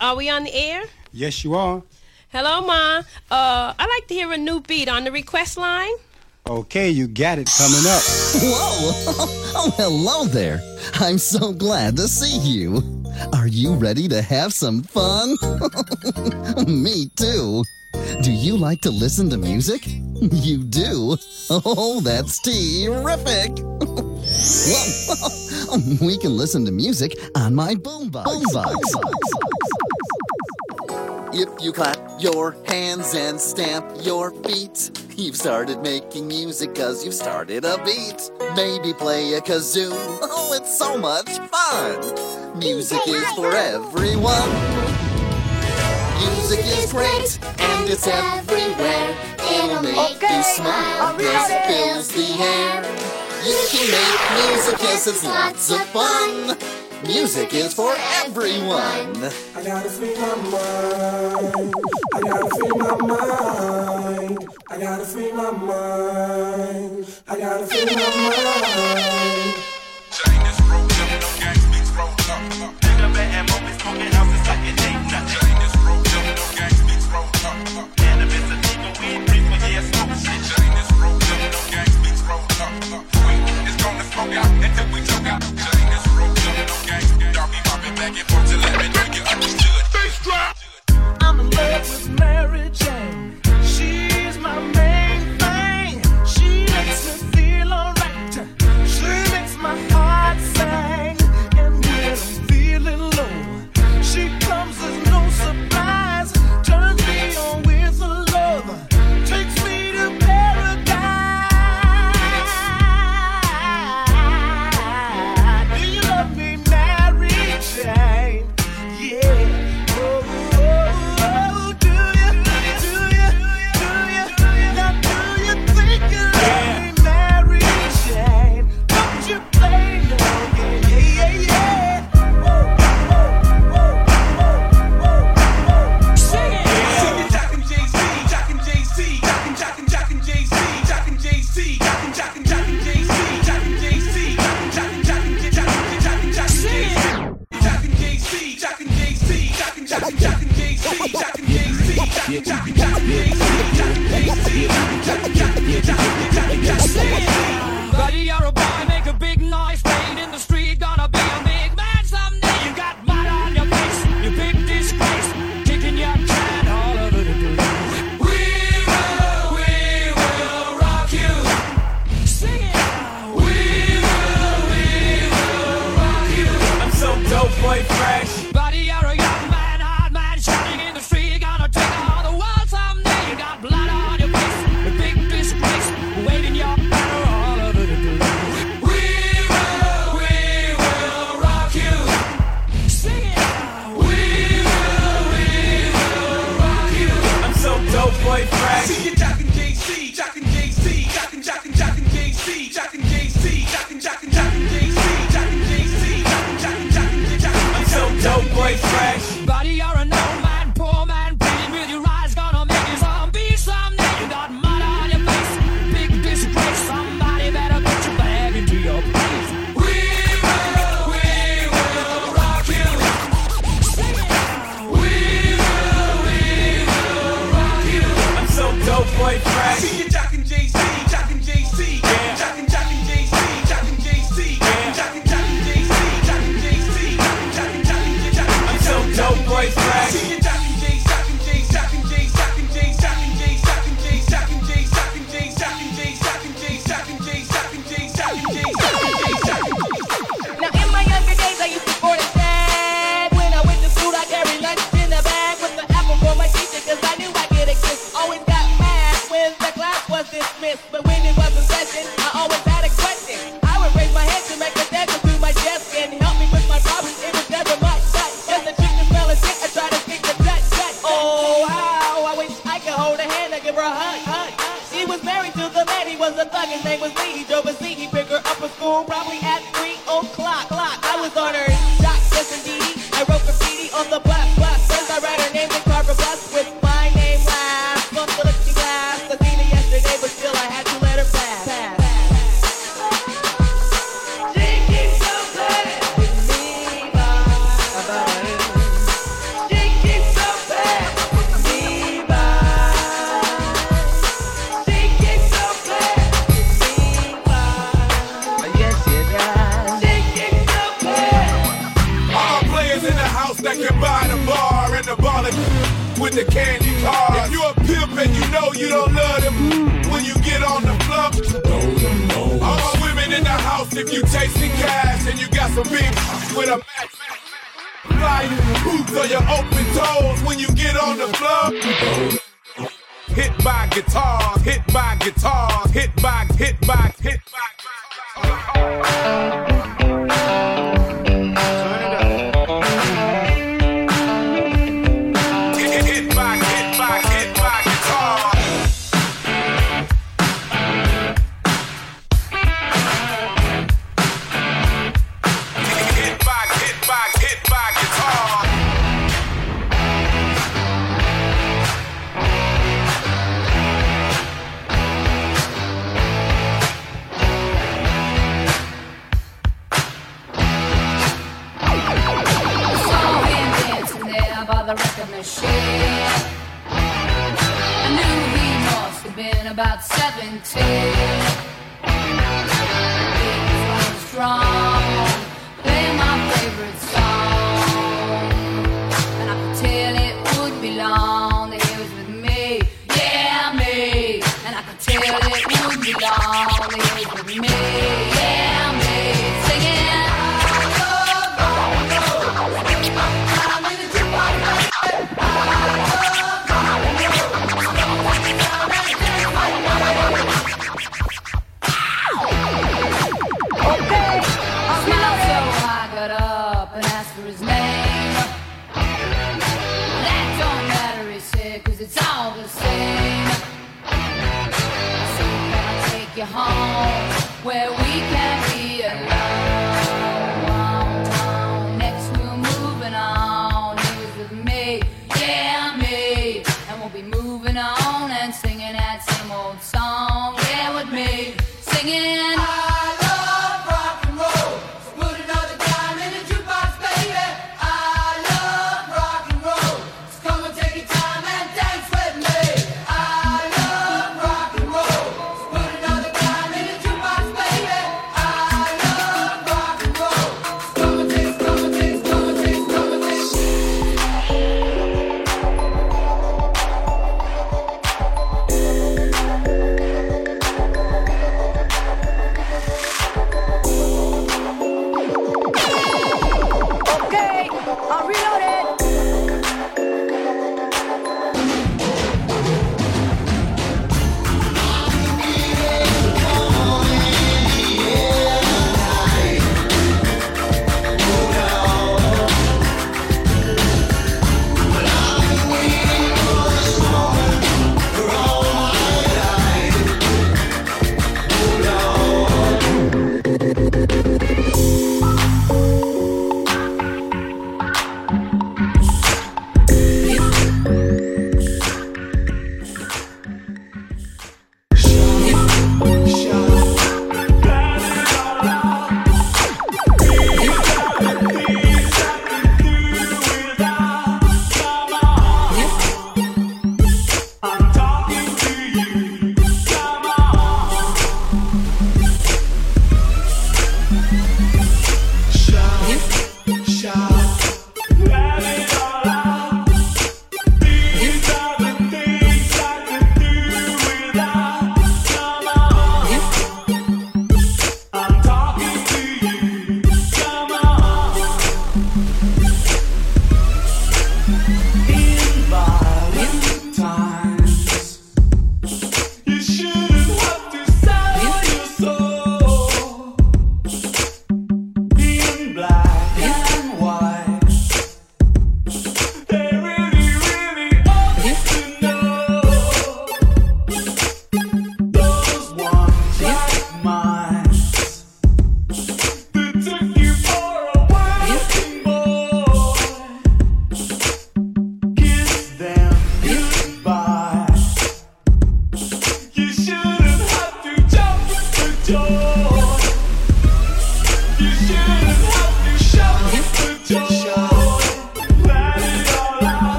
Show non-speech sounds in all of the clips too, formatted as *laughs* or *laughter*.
Are we on the air? Yes, you are. Hello, Ma. Uh, I'd like to hear a new beat on the request line. Okay, you got it coming up. *laughs* Whoa! *laughs* Oh, hello there. I'm so glad to see you. Are you ready to have some fun? *laughs* Me too. Do you like to listen to music? You do? Oh, that's terrific! Whoa! we can listen to music on my boombox. boombox. If you clap your hands and stamp your feet, you've started making music cause you've started a beat. Maybe play a kazoo. Oh, it's so much fun! Music is for everyone. Music is great and it's everywhere. It'll make you smile. it fills the air. You can make music, yes, it's lots of fun. Music is for everyone. I gotta free my mind. I gotta free my mind. I gotta free my mind. I gotta free my mind. Chain is up, no up. for me with a match. Fly you hoops or your open toes when you get on the floor. Hit by guitars, hit by guitars, hit by, hit by, hit by. Hit by. I knew he must have been about 17. He was strong.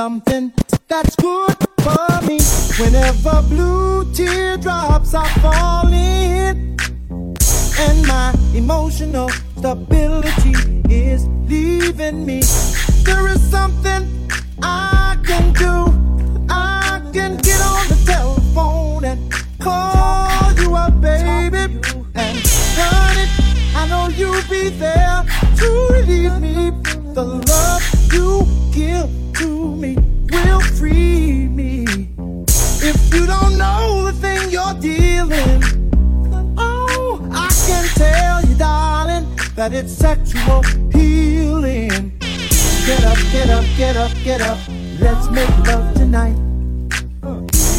Something that's good for me. Whenever blue teardrops are falling, and my emotional stability is leaving me, there is something I can do. I can get on the telephone and call you up, baby. And honey, I know you'll be there to relieve me. The love you give to me will free me. If you don't know the thing you're dealing, oh, I can tell you, darling, that it's sexual healing. Get up, get up, get up, get up. Let's make love tonight.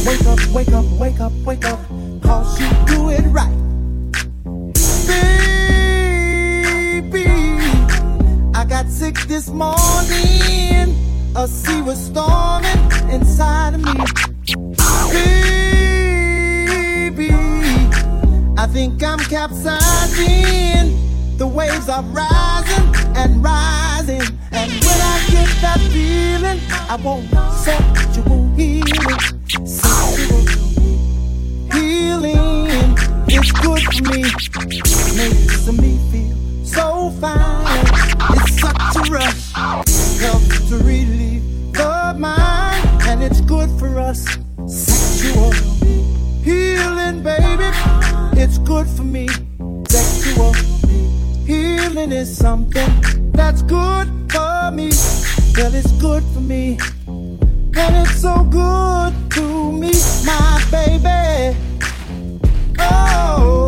Wake up, wake up, wake up, wake up. Cause you do it right. Baby, I got sick this morning. A sea was storming inside of me. Baby, I think I'm capsizing. The waves are rising and rising. And when I get that feeling, I want sexual healing. Sexual healing is good for me. Makes me feel so fine. A rush. Helps to relieve the mind. And it's good for us. Sexual healing, baby. It's good for me. Sexual healing is something that's good for me. Well, it's good for me. And it's so good to me, my baby. Oh,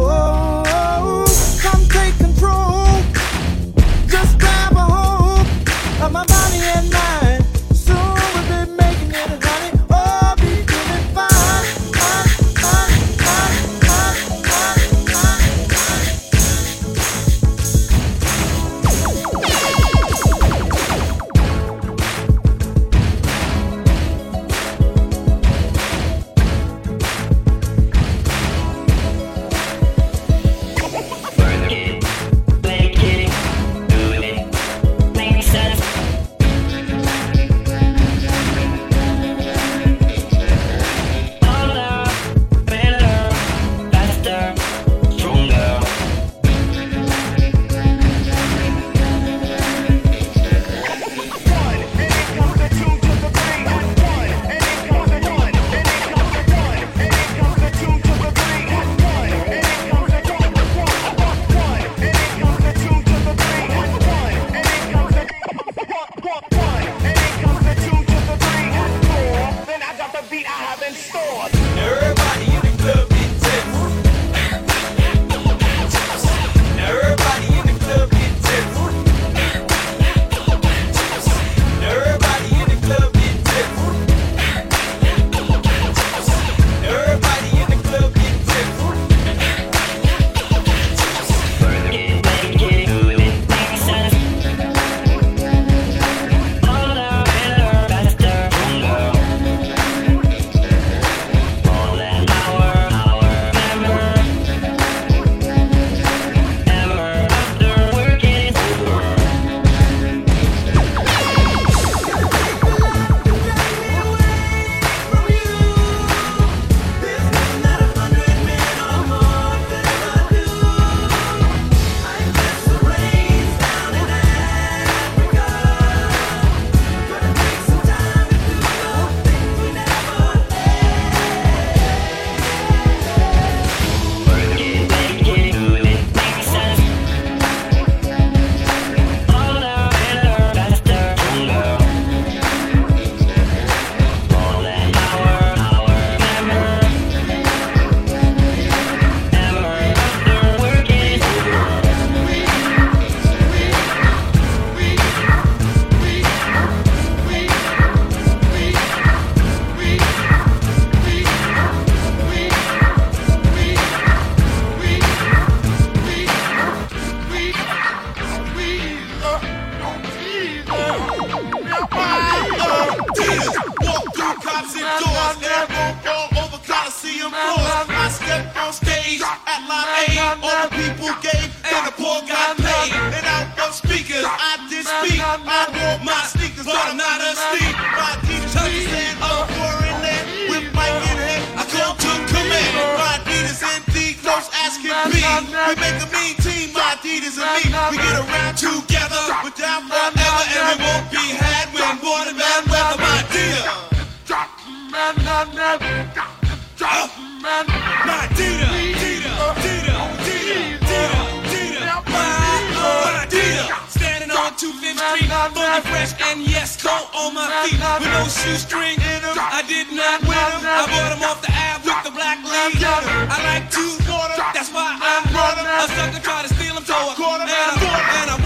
fresh and yes, cold on my feet with no shoestring in them. I did not win them. I bought them off the Ave with the black lead. I like to water, that's why I brought them. A sucker tried to steal them, so I caught him and I, and I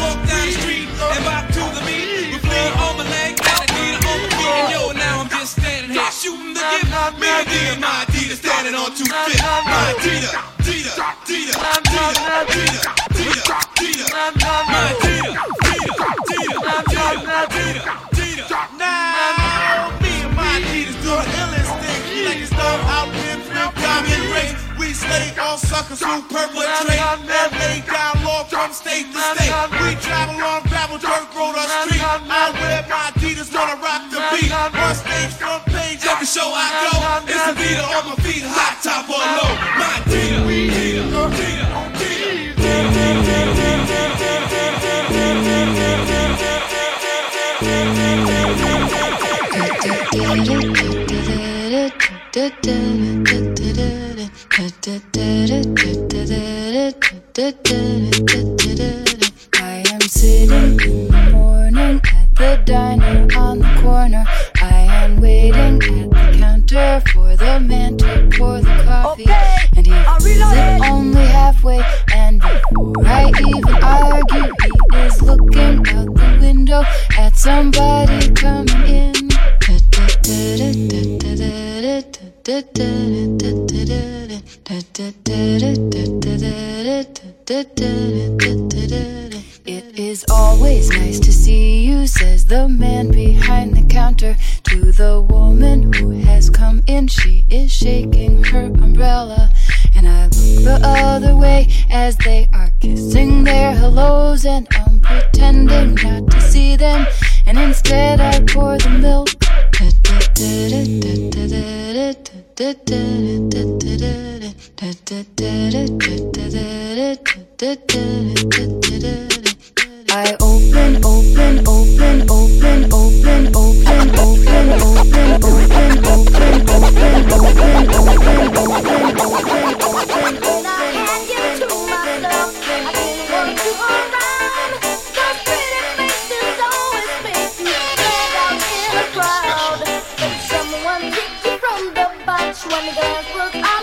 shooting the gift. Me and my Adidas standing on two feet. My Adidas, Adidas, Adidas, Adidas, Adidas, Adidas, Adidas, my Adidas, Adidas, Adidas, Adidas, Adidas. Now, me and my Adidas do the illest thing. Like it's no outfit, flip, diamond race. We slay all suckers who perpetrate and lay down law from state to state. We travel on gravel, dirt road, or street. I wear my Adidas, wanna rock the beat. On stage, every show I go. It's a Adidas on my feet, hot top or low. My Adidas, I am sitting in the morning at the diner on the corner. I am waiting counter for the man to pour the coffee. And he fills it only halfway. And before I even argue, he is looking out the window at somebody coming in. when the girls look up.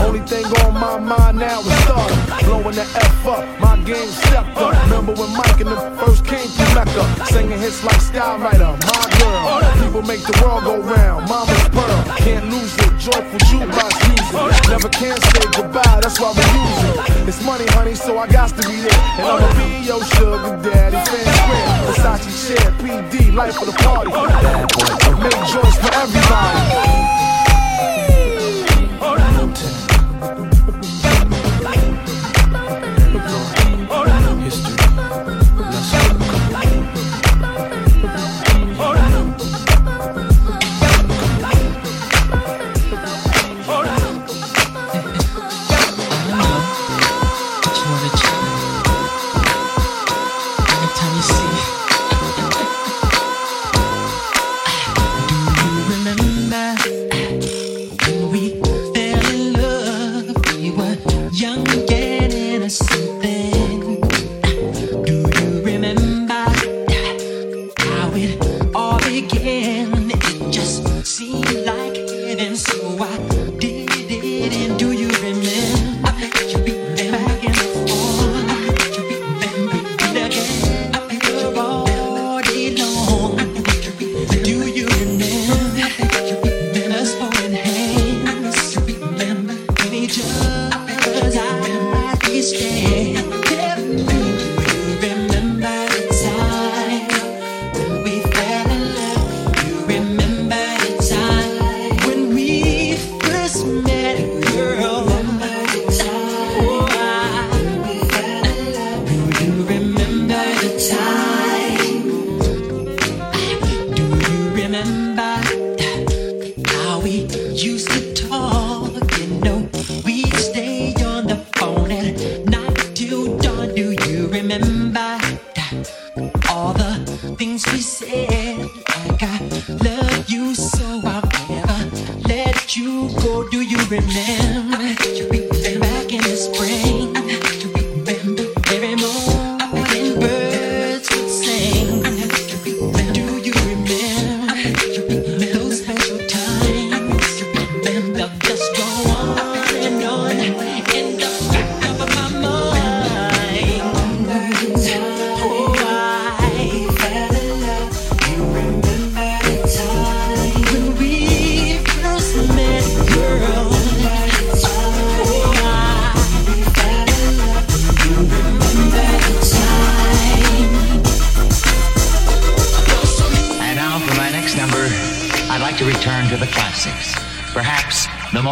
Only thing on my mind now is starting. Blowing the F up, my game stepped up. Remember when Mike and them first came to Mecca? Singing hits like Style Writer, my girl. People make the world go round, mama's pearl. Can't lose it, joyful jukebox music. Never can say goodbye, that's why we use it. It's money, honey, so I got to be there. And I'ma be your sugar daddy, fan square. Versace share, PD, life for the party. Make joints for everybody mountain.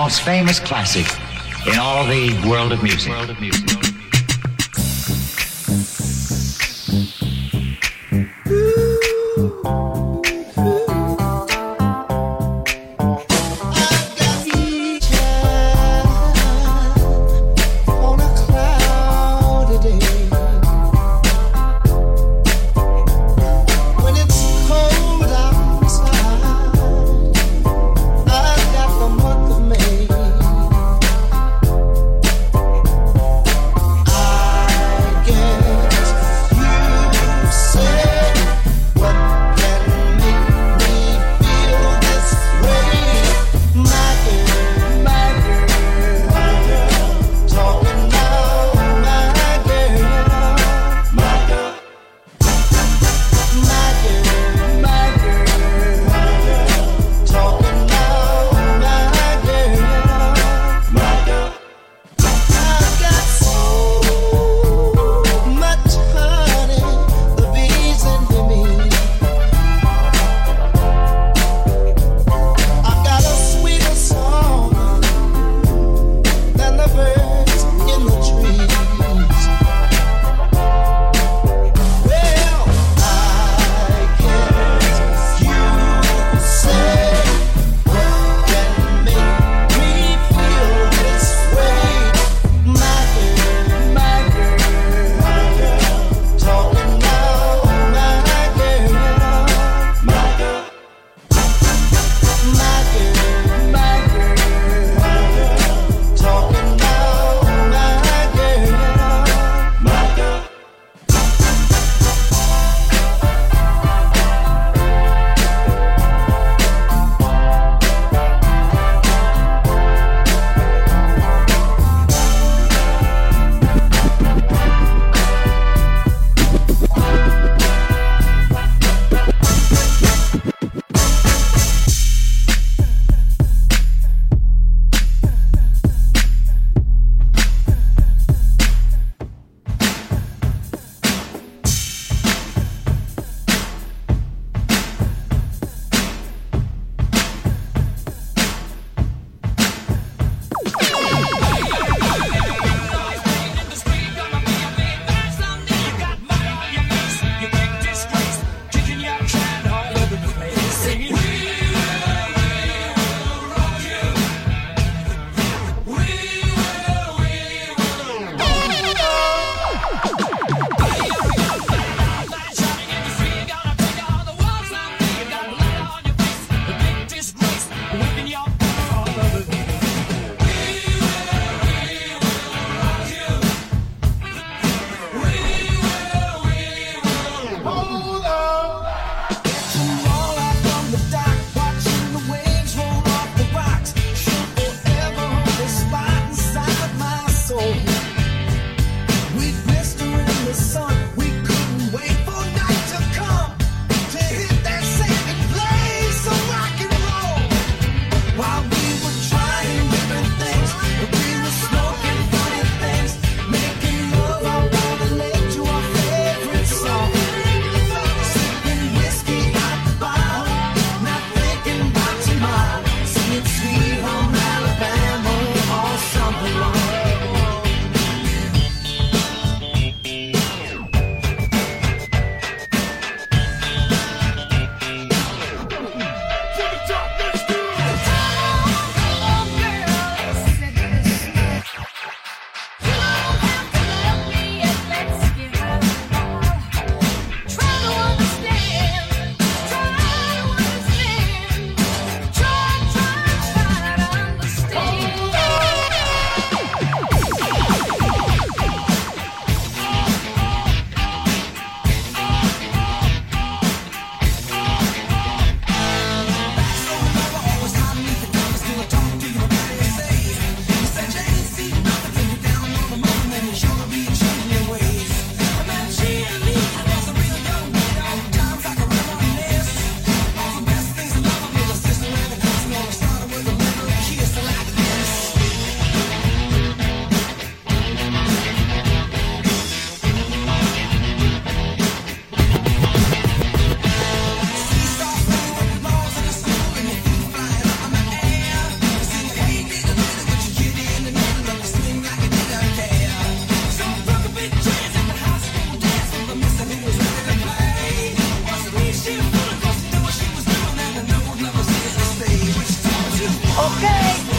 most famous classic in all the world of music. World of music. okay.